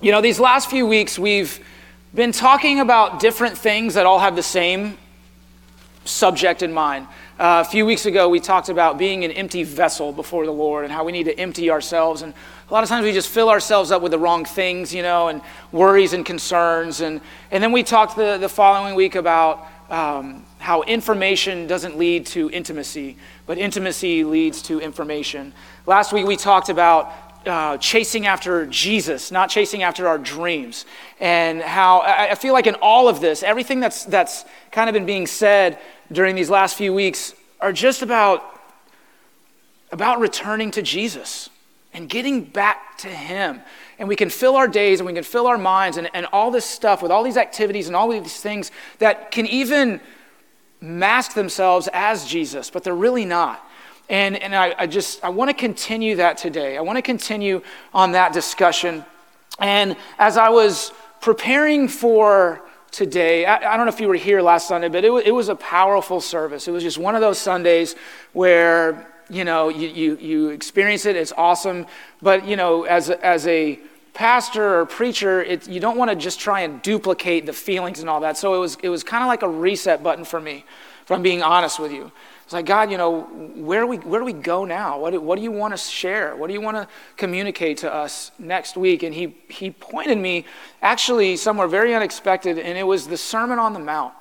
you know, these last few weeks we've been talking about different things that all have the same subject in mind. Uh, a few weeks ago, we talked about being an empty vessel before the Lord and how we need to empty ourselves. And a lot of times we just fill ourselves up with the wrong things, you know, and worries and concerns. And, and then we talked the, the following week about um, how information doesn't lead to intimacy, but intimacy leads to information. Last week we talked about uh, chasing after Jesus, not chasing after our dreams. And how I, I feel like in all of this, everything that's, that's kind of been being said during these last few weeks are just about, about returning to Jesus and getting back to Him. And we can fill our days and we can fill our minds and, and all this stuff with all these activities and all these things that can even mask themselves as Jesus, but they're really not. And, and I, I just, I want to continue that today. I want to continue on that discussion. And as I was preparing for today, I, I don't know if you were here last Sunday, but it, it was a powerful service. It was just one of those Sundays where, you know, you, you, you experience it, it's awesome. But, you know, as a, as a pastor or preacher, it, you don't want to just try and duplicate the feelings and all that. So it was, it was kind of like a reset button for me, if I'm being honest with you. It's like, God, you know, where do we, where do we go now? What do, what do you want to share? What do you want to communicate to us next week? And he, he pointed me actually somewhere very unexpected, and it was the Sermon on the Mount.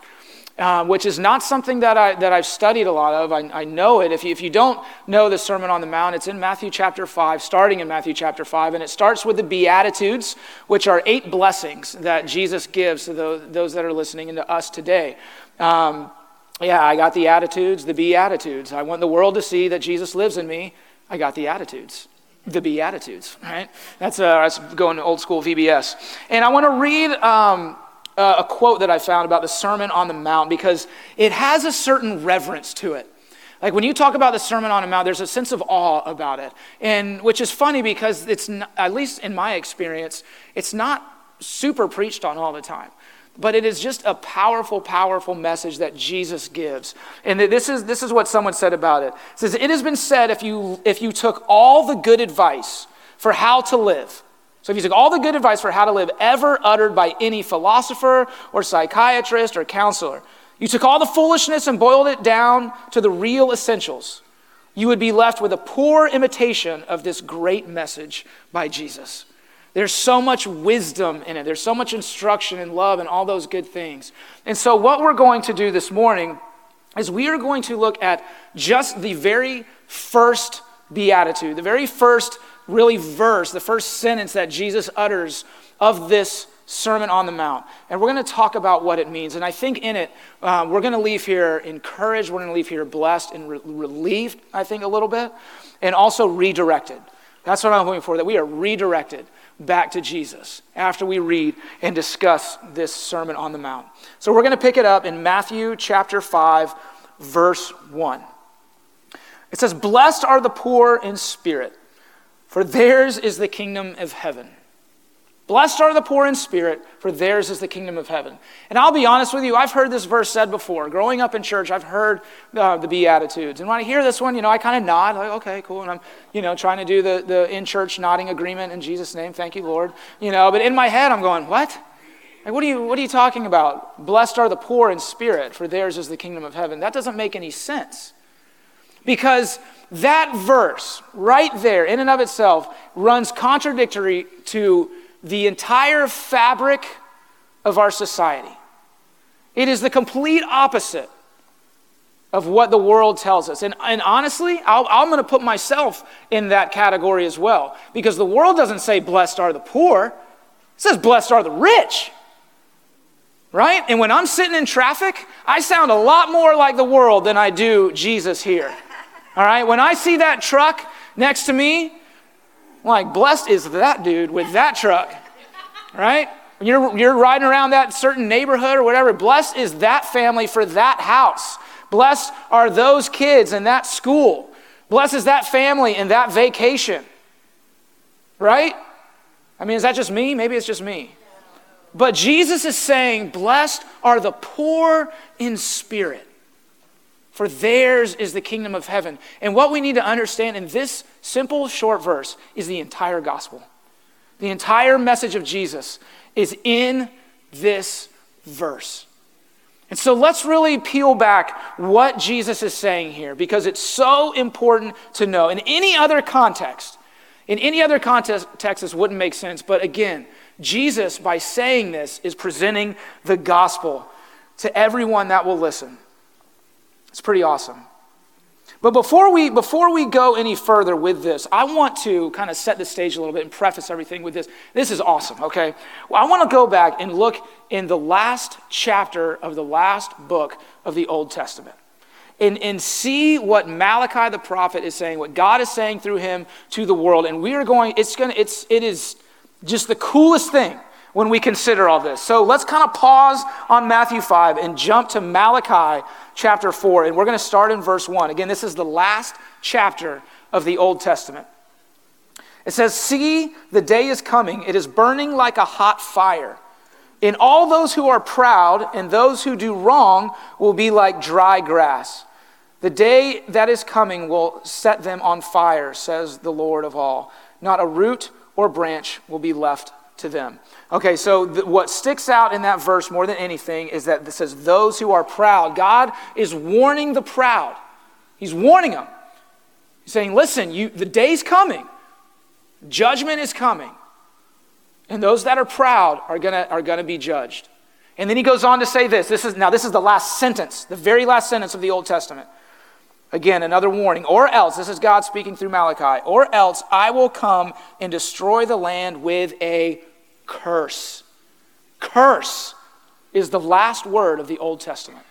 Uh, which is not something that, I, that I've studied a lot of. I, I know it. If you, if you don't know the Sermon on the Mount, it's in Matthew chapter 5, starting in Matthew chapter 5, and it starts with the Beatitudes, which are eight blessings that Jesus gives to those, those that are listening and to us today. Um, yeah, I got the attitudes, the Beatitudes. I want the world to see that Jesus lives in me. I got the attitudes, the Beatitudes, right? That's, uh, that's going to old school VBS. And I want to read um, a quote that I found about the Sermon on the Mount because it has a certain reverence to it. Like when you talk about the Sermon on the Mount, there's a sense of awe about it. And which is funny because it's, not, at least in my experience, it's not super preached on all the time but it is just a powerful, powerful message that Jesus gives. And this is, this is what someone said about it. It says, It has been said if you, if you took all the good advice for how to live, so if you took all the good advice for how to live ever uttered by any philosopher or psychiatrist or counselor, you took all the foolishness and boiled it down to the real essentials, you would be left with a poor imitation of this great message by Jesus. There's so much wisdom in it. There's so much instruction and love and all those good things. And so, what we're going to do this morning is we are going to look at just the very first beatitude, the very first really verse, the first sentence that Jesus utters of this Sermon on the Mount. And we're going to talk about what it means. And I think in it, uh, we're going to leave here encouraged, we're going to leave here blessed and re- relieved, I think, a little bit, and also redirected. That's what I'm hoping for, that we are redirected back to Jesus after we read and discuss this Sermon on the Mount. So we're going to pick it up in Matthew chapter 5, verse 1. It says, Blessed are the poor in spirit, for theirs is the kingdom of heaven. Blessed are the poor in spirit, for theirs is the kingdom of heaven. And I'll be honest with you, I've heard this verse said before. Growing up in church, I've heard uh, the Beatitudes. And when I hear this one, you know, I kind of nod, like, okay, cool. And I'm, you know, trying to do the, the in church nodding agreement in Jesus' name. Thank you, Lord. You know, but in my head, I'm going, what? Like, what are you, what are you talking about? Blessed are the poor in spirit, for theirs is the kingdom of heaven. That doesn't make any sense. Because that verse right there, in and of itself, runs contradictory to the entire fabric of our society. It is the complete opposite of what the world tells us. And, and honestly, i am going to put myself in that category as well. Because the world doesn't say, blessed are the poor, it says, blessed are the rich. Right? And when I'm sitting in traffic, I sound a lot more like the world than I do Jesus here. All right? When I see that truck next to me, like, blessed is that dude with that truck, right? You're, you're riding around that certain neighborhood or whatever, blessed is that family for that house. Blessed are those kids in that school. Blessed is that family in that vacation, right? I mean, is that just me? Maybe it's just me. But Jesus is saying, Blessed are the poor in spirit for theirs is the kingdom of heaven. And what we need to understand in this simple, short verse is the entire gospel. The entire message of Jesus is in this verse. And so let's really peel back what Jesus is saying here because it's so important to know. In any other context, in any other context, this wouldn't make sense. But again, Jesus, by saying this, is presenting the gospel to everyone that will listen. It's pretty awesome. But before we, before we go any further with this, I want to kind of set the stage a little bit and preface everything with this. This is awesome, okay? Well, I want to go back and look in the last chapter of the last book of the Old Testament and, and see what Malachi the prophet is saying, what God is saying through him to the world. And we are going, it's going to, it's, it is just the coolest thing when we consider all this. So let's kind of pause on Matthew 5 and jump to Malachi chapter 4. And we're going to start in verse 1. Again, this is the last chapter of the Old Testament. It says, See, the day is coming, it is burning like a hot fire. And all those who are proud and those who do wrong will be like dry grass. The day that is coming will set them on fire, says the Lord of all. Not a root or branch will be left to them. Okay, so th- what sticks out in that verse more than anything is that it says, Those who are proud. God is warning the proud. He's warning them. He's saying, Listen, you, the day's coming, judgment is coming. And those that are proud are to are gonna be judged. And then he goes on to say this. This is now this is the last sentence, the very last sentence of the Old Testament. Again, another warning. Or else, this is God speaking through Malachi, or else I will come and destroy the land with a curse. Curse is the last word of the Old Testament.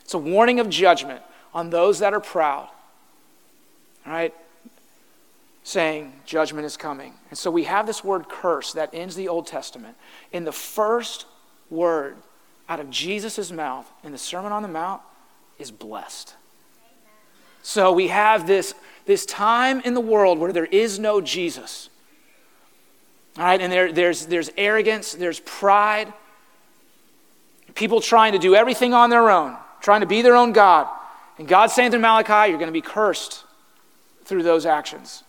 It's a warning of judgment on those that are proud. Right? Saying judgment is coming. And so we have this word curse that ends the Old Testament. In the first word out of Jesus' mouth in the Sermon on the Mount is blessed. So we have this, this time in the world where there is no Jesus. All right, and there, there's, there's arrogance, there's pride, people trying to do everything on their own, trying to be their own God. And God's saying through Malachi, you're going to be cursed through those actions.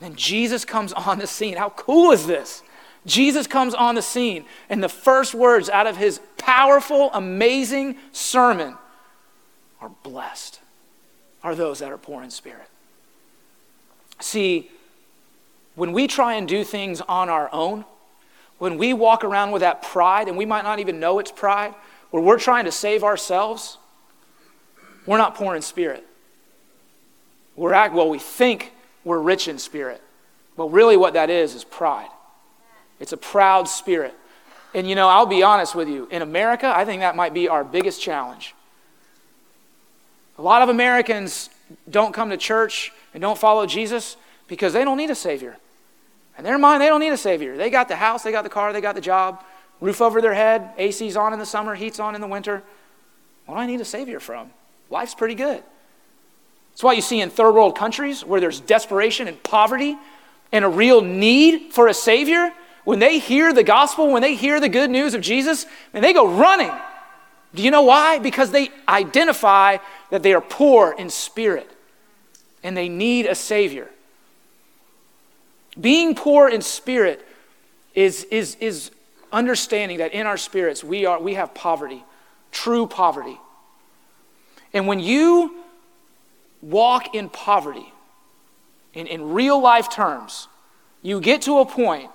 And then Jesus comes on the scene. How cool is this? Jesus comes on the scene, and the first words out of his powerful, amazing sermon are blessed are those that are poor in spirit. See, when we try and do things on our own, when we walk around with that pride, and we might not even know it's pride, where we're trying to save ourselves, we're not poor in spirit. We're act, well, we think we're rich in spirit. But really, what that is, is pride. It's a proud spirit. And you know, I'll be honest with you, in America, I think that might be our biggest challenge. A lot of Americans don't come to church and don't follow Jesus because they don't need a Savior. In their mind, they don't need a Savior. They got the house, they got the car, they got the job, roof over their head, AC's on in the summer, heat's on in the winter. What do I need a Savior from? Life's pretty good. That's why you see in third world countries where there's desperation and poverty and a real need for a Savior, when they hear the gospel, when they hear the good news of Jesus, and they go running do you know why? Because they identify that they are poor in spirit and they need a Savior. Being poor in spirit is, is, is understanding that in our spirits we, are, we have poverty, true poverty. And when you walk in poverty, in, in real life terms, you get to a point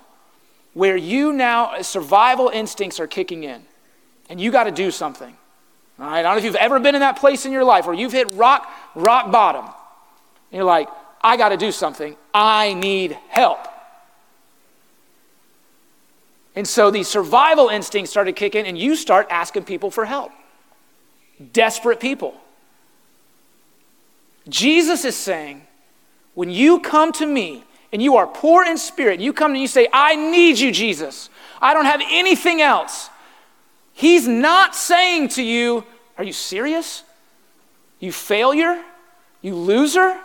where you now, uh, survival instincts are kicking in and you got to do something. All right, I don't know if you've ever been in that place in your life where you've hit rock, rock bottom. And you're like, I got to do something. I need help. And so the survival instinct started kicking, and you start asking people for help. Desperate people. Jesus is saying, when you come to me and you are poor in spirit, you come and you say, I need you, Jesus. I don't have anything else. He's not saying to you, Are you serious? You failure? You loser?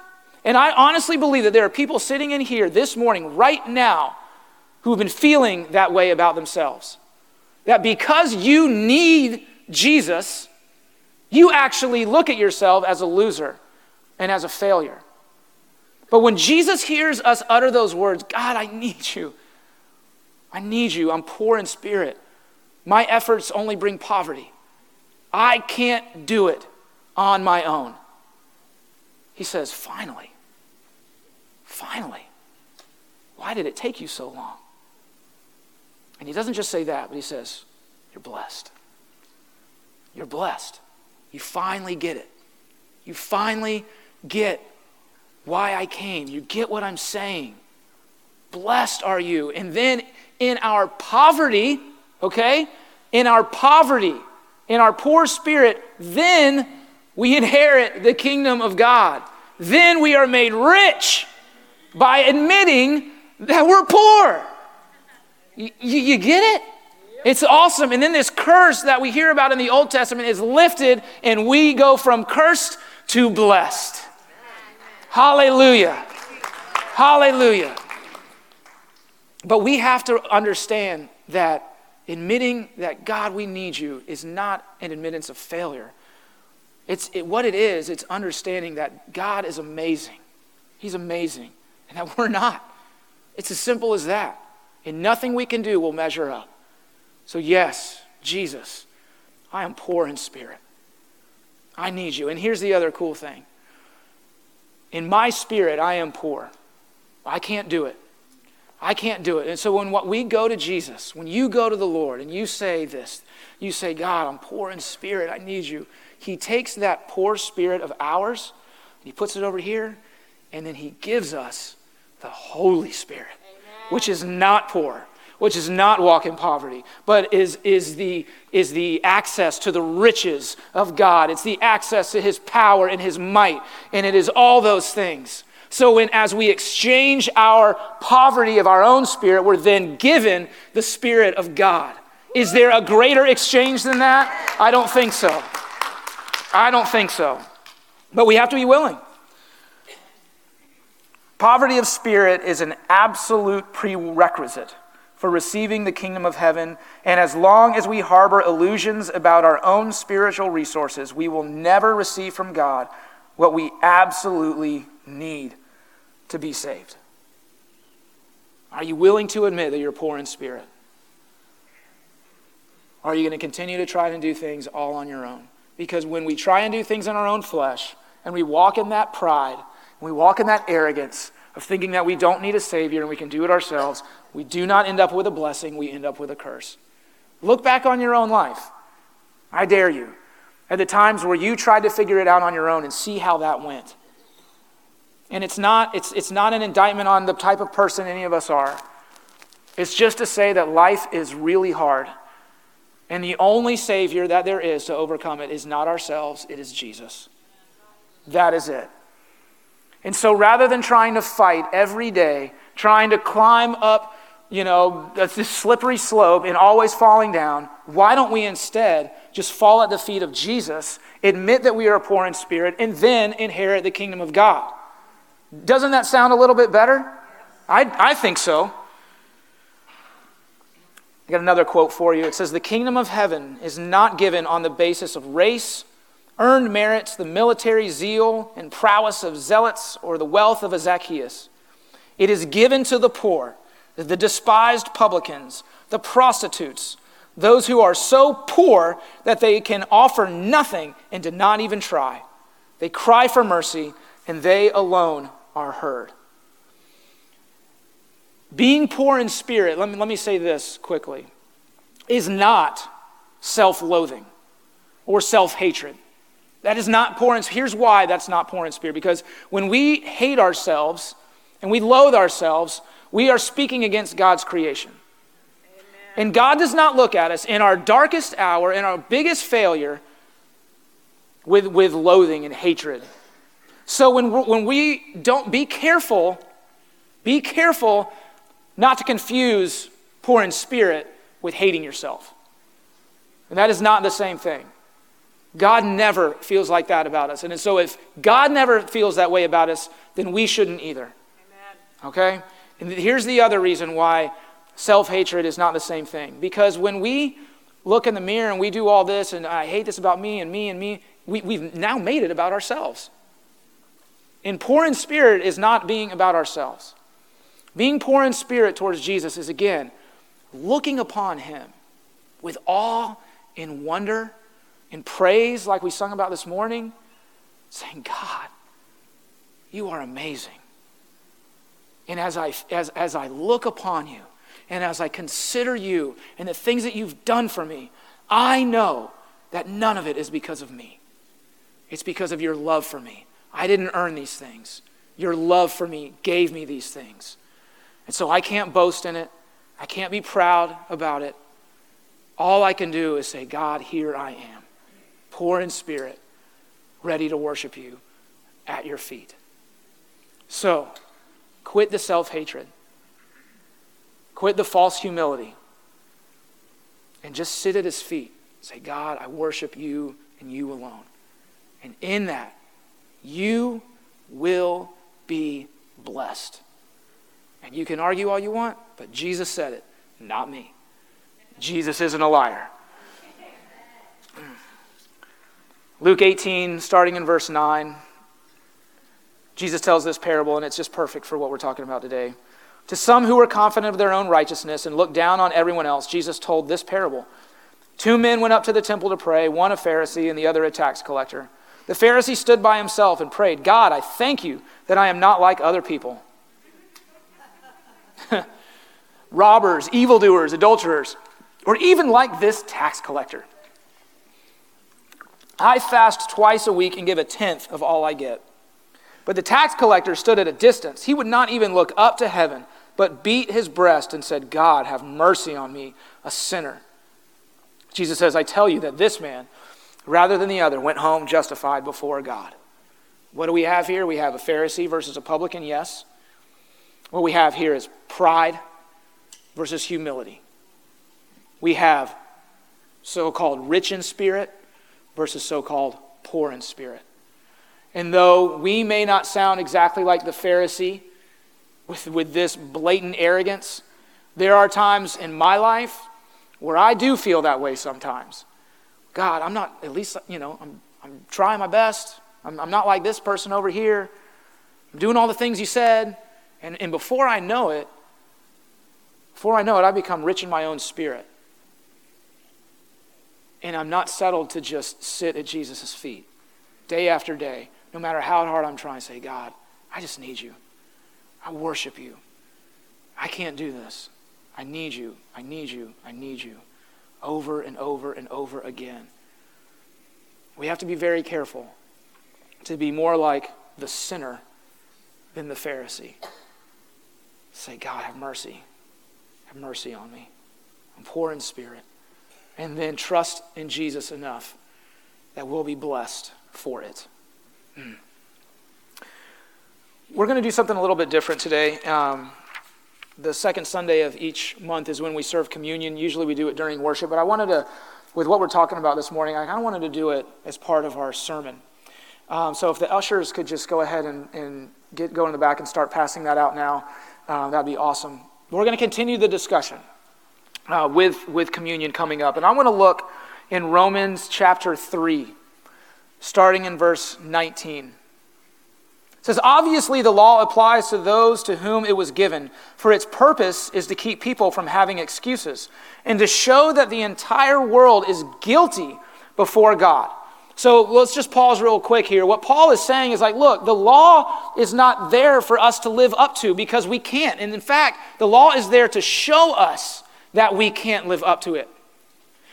And I honestly believe that there are people sitting in here this morning, right now, who have been feeling that way about themselves. That because you need Jesus, you actually look at yourself as a loser and as a failure. But when Jesus hears us utter those words, God, I need you. I need you. I'm poor in spirit. My efforts only bring poverty. I can't do it on my own. He says, Finally, finally, why did it take you so long? And he doesn't just say that, but he says, You're blessed. You're blessed. You finally get it. You finally get why I came. You get what I'm saying. Blessed are you. And then in our poverty, okay, in our poverty, in our poor spirit, then we inherit the kingdom of God. Then we are made rich by admitting that we're poor. You, you, get it? It's awesome. And then this curse that we hear about in the Old Testament is lifted, and we go from cursed to blessed. Hallelujah. Hallelujah. But we have to understand that admitting that God, we need you, is not an admittance of failure. It's it, what it is, it's understanding that God is amazing. He's amazing, and that we're not. It's as simple as that. And nothing we can do will measure up. So, yes, Jesus, I am poor in spirit. I need you. And here's the other cool thing in my spirit, I am poor. I can't do it. I can't do it. And so when what we go to Jesus, when you go to the Lord and you say this, you say, God, I'm poor in spirit, I need you. He takes that poor spirit of ours, he puts it over here, and then he gives us the Holy Spirit, Amen. which is not poor, which is not walk in poverty, but is, is, the, is the access to the riches of God. It's the access to his power and his might, and it is all those things. So, when, as we exchange our poverty of our own spirit, we're then given the Spirit of God. Is there a greater exchange than that? I don't think so. I don't think so. But we have to be willing. Poverty of spirit is an absolute prerequisite for receiving the kingdom of heaven. And as long as we harbor illusions about our own spiritual resources, we will never receive from God what we absolutely need to be saved? Are you willing to admit that you're poor in spirit? Are you going to continue to try and do things all on your own? Because when we try and do things in our own flesh, and we walk in that pride, and we walk in that arrogance of thinking that we don't need a Savior and we can do it ourselves, we do not end up with a blessing, we end up with a curse. Look back on your own life. I dare you. At the times where you tried to figure it out on your own and see how that went. And it's not, it's, it's not an indictment on the type of person any of us are. It's just to say that life is really hard. And the only Savior that there is to overcome it is not ourselves, it is Jesus. That is it. And so rather than trying to fight every day, trying to climb up, you know, this slippery slope and always falling down, why don't we instead just fall at the feet of Jesus, admit that we are poor in spirit, and then inherit the kingdom of God? Doesn't that sound a little bit better? I, I think so. I got another quote for you. It says, The kingdom of heaven is not given on the basis of race, earned merits, the military zeal and prowess of zealots, or the wealth of a Zacchaeus. It is given to the poor, the despised publicans, the prostitutes, those who are so poor that they can offer nothing and do not even try. They cry for mercy, and they alone are heard. Being poor in spirit, let me, let me say this quickly, is not self loathing or self hatred. That is not poor in spirit Here's why that's not poor in spirit. Because when we hate ourselves and we loathe ourselves, we are speaking against God's creation. Amen. And God does not look at us in our darkest hour, in our biggest failure, with, with loathing and hatred so when, when we don't, be careful, be careful not to confuse poor in spirit with hating yourself. And that is not the same thing. God never feels like that about us. And so if God never feels that way about us, then we shouldn't either. Amen. Okay? And here's the other reason why self hatred is not the same thing. Because when we look in the mirror and we do all this, and I hate this about me and me and me, we, we've now made it about ourselves. And poor in spirit is not being about ourselves. Being poor in spirit towards Jesus is, again, looking upon him with awe and wonder and praise, like we sung about this morning, saying, God, you are amazing. And as I, as, as I look upon you and as I consider you and the things that you've done for me, I know that none of it is because of me. It's because of your love for me. I didn't earn these things. Your love for me gave me these things. And so I can't boast in it. I can't be proud about it. All I can do is say, God, here I am, poor in spirit, ready to worship you at your feet. So, quit the self hatred, quit the false humility, and just sit at his feet. Say, God, I worship you and you alone. And in that, you will be blessed. And you can argue all you want, but Jesus said it, not me. Jesus isn't a liar. Luke 18, starting in verse 9, Jesus tells this parable, and it's just perfect for what we're talking about today. To some who were confident of their own righteousness and looked down on everyone else, Jesus told this parable. Two men went up to the temple to pray, one a Pharisee and the other a tax collector. The Pharisee stood by himself and prayed, God, I thank you that I am not like other people. Robbers, evildoers, adulterers, or even like this tax collector. I fast twice a week and give a tenth of all I get. But the tax collector stood at a distance. He would not even look up to heaven, but beat his breast and said, God, have mercy on me, a sinner. Jesus says, I tell you that this man, rather than the other, went home justified before God. What do we have here? We have a Pharisee versus a publican, yes. What we have here is pride versus humility. We have so called rich in spirit versus so called poor in spirit. And though we may not sound exactly like the Pharisee with, with this blatant arrogance, there are times in my life where I do feel that way sometimes. God, I'm not, at least, you know, I'm, I'm trying my best. I'm, I'm not like this person over here. I'm doing all the things you said. And, and before I know it, before I know it, I become rich in my own spirit. And I'm not settled to just sit at Jesus' feet day after day, no matter how hard I'm trying to say, God, I just need you. I worship you. I can't do this. I need you. I need you. I need you. Over and over and over again. We have to be very careful to be more like the sinner than the Pharisee. Say, God, have mercy. Have mercy on me. I'm poor in spirit. And then trust in Jesus enough that we'll be blessed for it. Mm. We're going to do something a little bit different today. Um, the second Sunday of each month is when we serve communion. Usually we do it during worship, but I wanted to, with what we're talking about this morning, I kind of wanted to do it as part of our sermon. Um, so if the ushers could just go ahead and, and get go in the back and start passing that out now, uh, that'd be awesome. We're going to continue the discussion uh, with, with communion coming up. And I want to look in Romans chapter 3, starting in verse 19. It says, Obviously, the law applies to those to whom it was given, for its purpose is to keep people from having excuses and to show that the entire world is guilty before God. So let's just pause real quick here. What Paul is saying is like, look, the law is not there for us to live up to because we can't. And in fact, the law is there to show us that we can't live up to it.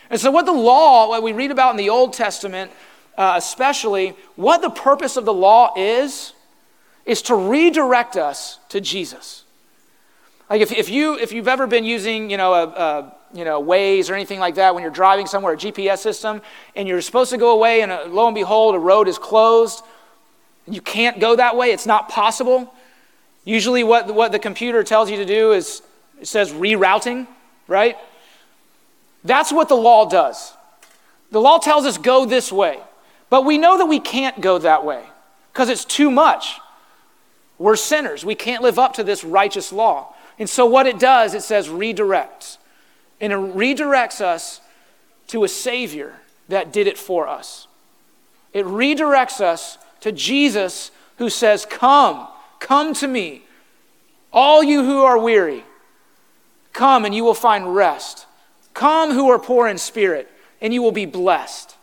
And so, what the law, what we read about in the Old Testament, uh, especially, what the purpose of the law is, is to redirect us to Jesus. Like if, if, you, if you've ever been using, you know, a, a you know, Waze or anything like that when you're driving somewhere, a GPS system, and you're supposed to go away and uh, lo and behold, a road is closed, you can't go that way, it's not possible. Usually what, what the computer tells you to do is, it says rerouting, right? That's what the law does. The law tells us go this way, but we know that we can't go that way because it's too much. We're sinners. We can't live up to this righteous law. And so, what it does, it says redirects. And it redirects us to a Savior that did it for us. It redirects us to Jesus who says, Come, come to me, all you who are weary. Come and you will find rest. Come who are poor in spirit, and you will be blessed.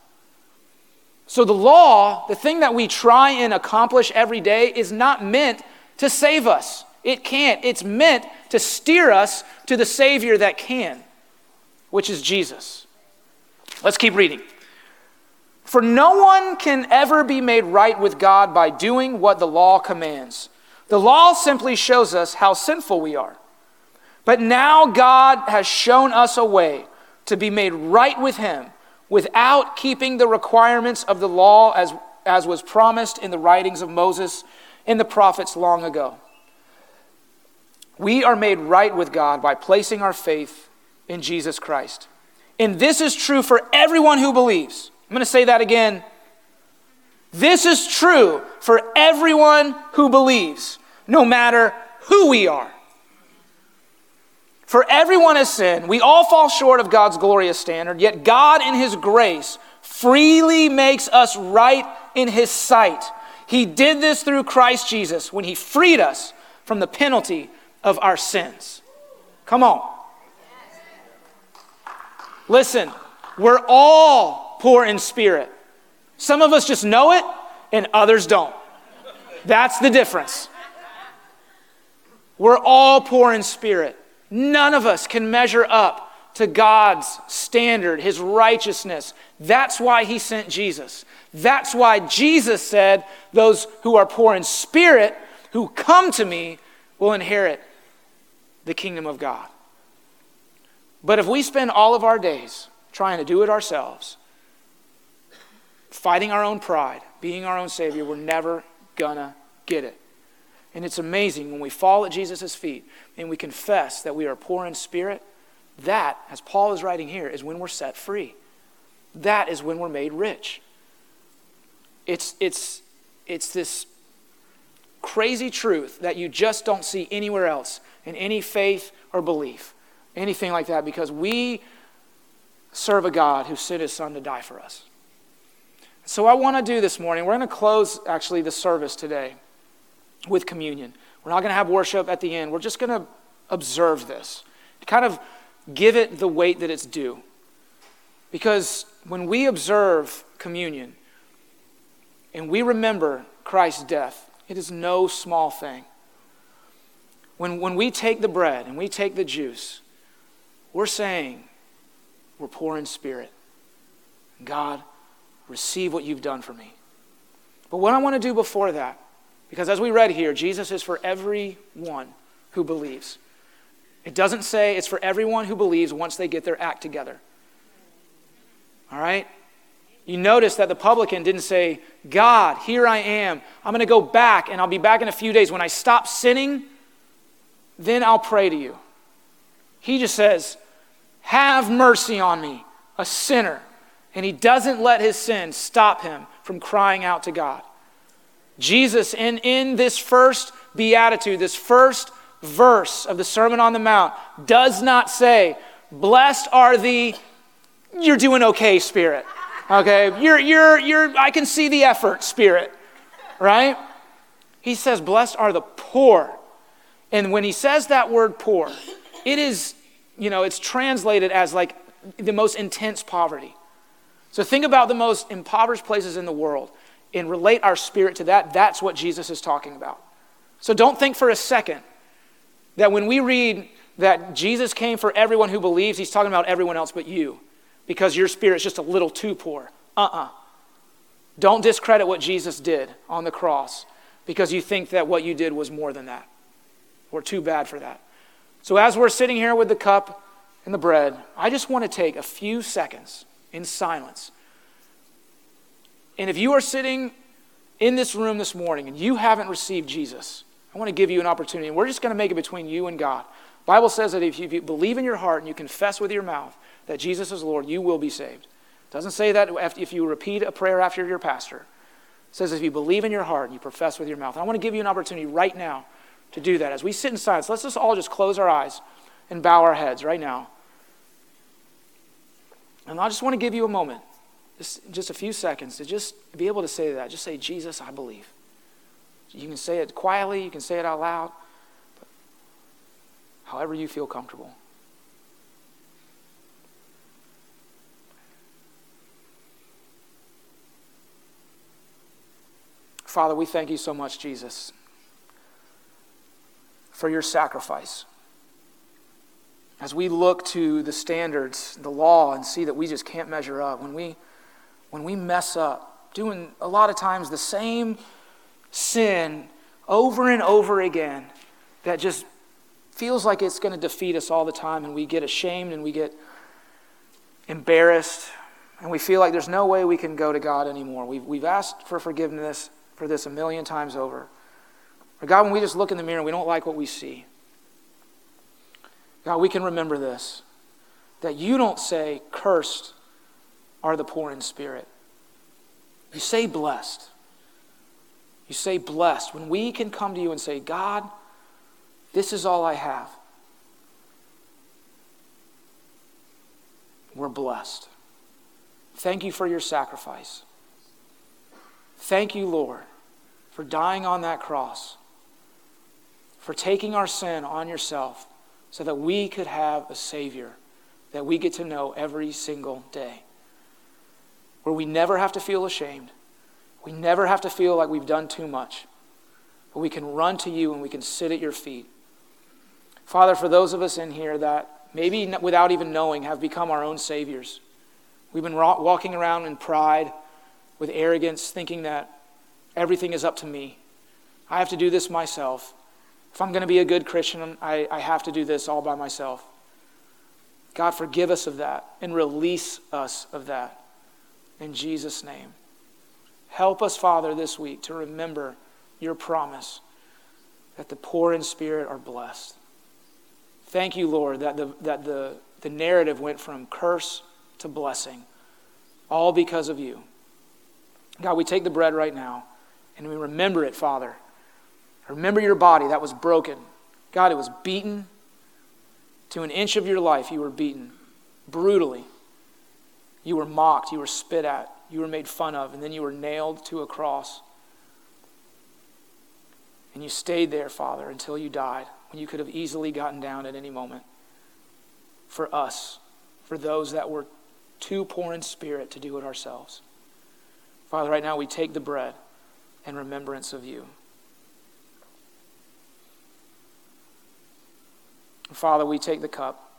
So, the law, the thing that we try and accomplish every day, is not meant to save us. It can't. It's meant to steer us to the Savior that can, which is Jesus. Let's keep reading. For no one can ever be made right with God by doing what the law commands. The law simply shows us how sinful we are. But now God has shown us a way to be made right with Him without keeping the requirements of the law as, as was promised in the writings of Moses and the prophets long ago. We are made right with God by placing our faith in Jesus Christ. And this is true for everyone who believes. I'm going to say that again. This is true for everyone who believes, no matter who we are. For everyone has sinned. We all fall short of God's glorious standard, yet God, in His grace, freely makes us right in His sight. He did this through Christ Jesus when He freed us from the penalty of our sins. Come on. Listen, we're all poor in spirit. Some of us just know it, and others don't. That's the difference. We're all poor in spirit. None of us can measure up to God's standard, His righteousness. That's why He sent Jesus. That's why Jesus said, Those who are poor in spirit, who come to me, will inherit the kingdom of God. But if we spend all of our days trying to do it ourselves, fighting our own pride, being our own Savior, we're never gonna get it. And it's amazing when we fall at Jesus' feet and we confess that we are poor in spirit. That, as Paul is writing here, is when we're set free. That is when we're made rich. It's, it's, it's this crazy truth that you just don't see anywhere else in any faith or belief, anything like that, because we serve a God who sent his son to die for us. So, I want to do this morning, we're going to close actually the service today with communion. We're not going to have worship at the end. We're just going to observe this, to kind of give it the weight that it's due. Because when we observe communion and we remember Christ's death, it is no small thing. When, when we take the bread and we take the juice, we're saying we're poor in spirit. God, receive what you've done for me. But what I want to do before that because as we read here, Jesus is for everyone who believes. It doesn't say it's for everyone who believes once they get their act together. All right? You notice that the publican didn't say, God, here I am. I'm going to go back and I'll be back in a few days. When I stop sinning, then I'll pray to you. He just says, Have mercy on me, a sinner. And he doesn't let his sin stop him from crying out to God. Jesus, in, in this first beatitude, this first verse of the Sermon on the Mount, does not say, Blessed are the, you're doing okay, spirit. Okay? You're, you're, you're, I can see the effort, spirit. Right? He says, Blessed are the poor. And when he says that word poor, it is, you know, it's translated as like the most intense poverty. So think about the most impoverished places in the world and relate our spirit to that, that's what Jesus is talking about. So don't think for a second that when we read that Jesus came for everyone who believes, he's talking about everyone else but you because your spirit's just a little too poor. Uh uh-uh. uh. do not discredit what Jesus did on the cross because you think that what you did was more than that or too bad for that. So as we're sitting here with the cup and the bread, I just want to take a few seconds in silence and if you are sitting in this room this morning and you haven't received Jesus, I want to give you an opportunity. And we're just going to make it between you and God. Bible says that if you believe in your heart and you confess with your mouth that Jesus is Lord, you will be saved. It doesn't say that if you repeat a prayer after your pastor. It says if you believe in your heart and you profess with your mouth. I want to give you an opportunity right now to do that. As we sit in silence, let's just all just close our eyes and bow our heads right now. And I just want to give you a moment just, just a few seconds to just be able to say that. Just say, Jesus, I believe. You can say it quietly, you can say it out loud, however you feel comfortable. Father, we thank you so much, Jesus, for your sacrifice. As we look to the standards, the law, and see that we just can't measure up, when we when we mess up, doing a lot of times the same sin over and over again that just feels like it's going to defeat us all the time, and we get ashamed and we get embarrassed, and we feel like there's no way we can go to God anymore. We've, we've asked for forgiveness for this a million times over. But God, when we just look in the mirror and we don't like what we see, God, we can remember this that you don't say, cursed are the poor in spirit. You say, blessed. You say, blessed. When we can come to you and say, God, this is all I have, we're blessed. Thank you for your sacrifice. Thank you, Lord, for dying on that cross, for taking our sin on yourself so that we could have a Savior that we get to know every single day. Where we never have to feel ashamed, we never have to feel like we've done too much, but we can run to you and we can sit at your feet. Father, for those of us in here that maybe without even knowing have become our own saviors, we've been walking around in pride with arrogance, thinking that everything is up to me. I have to do this myself. If I'm going to be a good Christian, I, I have to do this all by myself. God, forgive us of that and release us of that. In Jesus' name. Help us, Father, this week to remember your promise that the poor in spirit are blessed. Thank you, Lord, that the, that the, the narrative went from curse to blessing, all because of you. God, we take the bread right now and we remember it, Father. Remember your body that was broken. God, it was beaten to an inch of your life. You were beaten brutally. You were mocked. You were spit at. You were made fun of. And then you were nailed to a cross. And you stayed there, Father, until you died, when you could have easily gotten down at any moment. For us, for those that were too poor in spirit to do it ourselves. Father, right now we take the bread in remembrance of you. Father, we take the cup.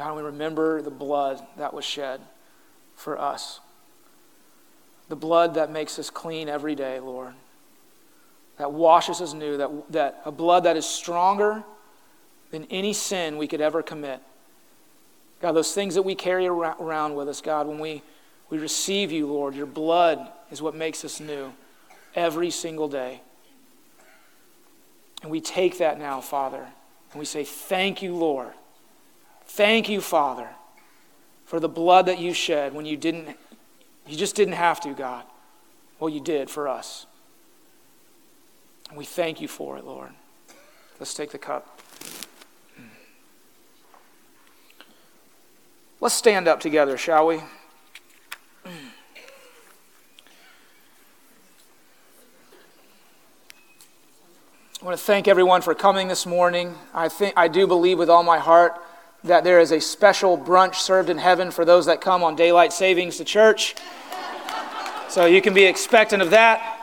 God, we remember the blood that was shed for us. The blood that makes us clean every day, Lord. That washes us new, that, that a blood that is stronger than any sin we could ever commit. God, those things that we carry around with us, God, when we, we receive you, Lord, your blood is what makes us new every single day. And we take that now, Father, and we say, Thank you, Lord. Thank you, Father, for the blood that you shed when you didn't, you just didn't have to, God. Well, you did for us. And we thank you for it, Lord. Let's take the cup. Let's stand up together, shall we? I want to thank everyone for coming this morning. I, think, I do believe with all my heart that there is a special brunch served in heaven for those that come on daylight savings to church. So you can be expectant of that.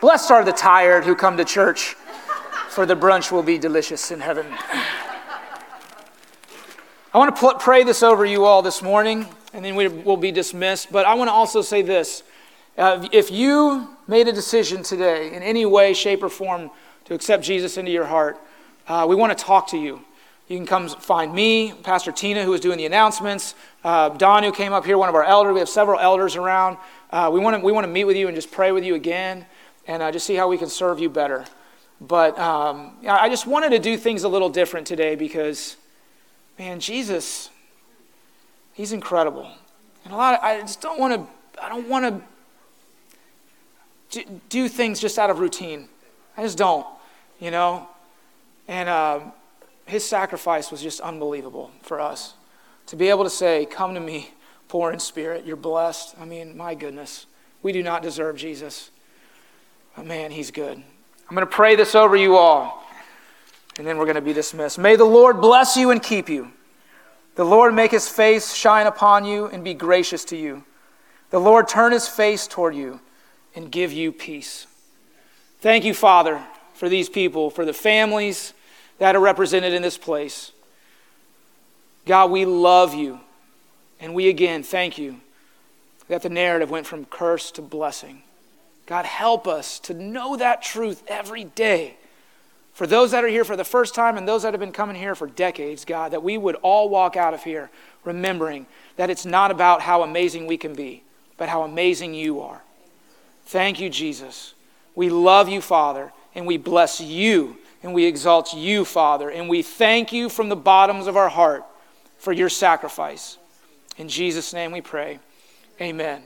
Blessed are the tired who come to church, for the brunch will be delicious in heaven. I want to pl- pray this over you all this morning, and then we will be dismissed. But I want to also say this. Uh, if you made a decision today in any way, shape, or form to accept Jesus into your heart, uh, we want to talk to you. You can come find me, Pastor Tina, who is doing the announcements, uh, Don, who came up here, one of our elders. We have several elders around. Uh, we, want to, we want to meet with you and just pray with you again and uh, just see how we can serve you better. But um, I just wanted to do things a little different today because, man, Jesus, he's incredible. And a lot of, I just don't want to, I don't want to do things just out of routine. I just don't you know? And uh, his sacrifice was just unbelievable for us. To be able to say, Come to me, poor in spirit, you're blessed. I mean, my goodness, we do not deserve Jesus. But man, he's good. I'm going to pray this over you all, and then we're going to be dismissed. May the Lord bless you and keep you. The Lord make his face shine upon you and be gracious to you. The Lord turn his face toward you and give you peace. Thank you, Father, for these people, for the families that are represented in this place. God, we love you. And we again thank you that the narrative went from curse to blessing. God, help us to know that truth every day. For those that are here for the first time and those that have been coming here for decades, God, that we would all walk out of here remembering that it's not about how amazing we can be, but how amazing you are. Thank you, Jesus. We love you, Father, and we bless you and we exalt you, Father, and we thank you from the bottoms of our heart for your sacrifice. In Jesus' name we pray. Amen.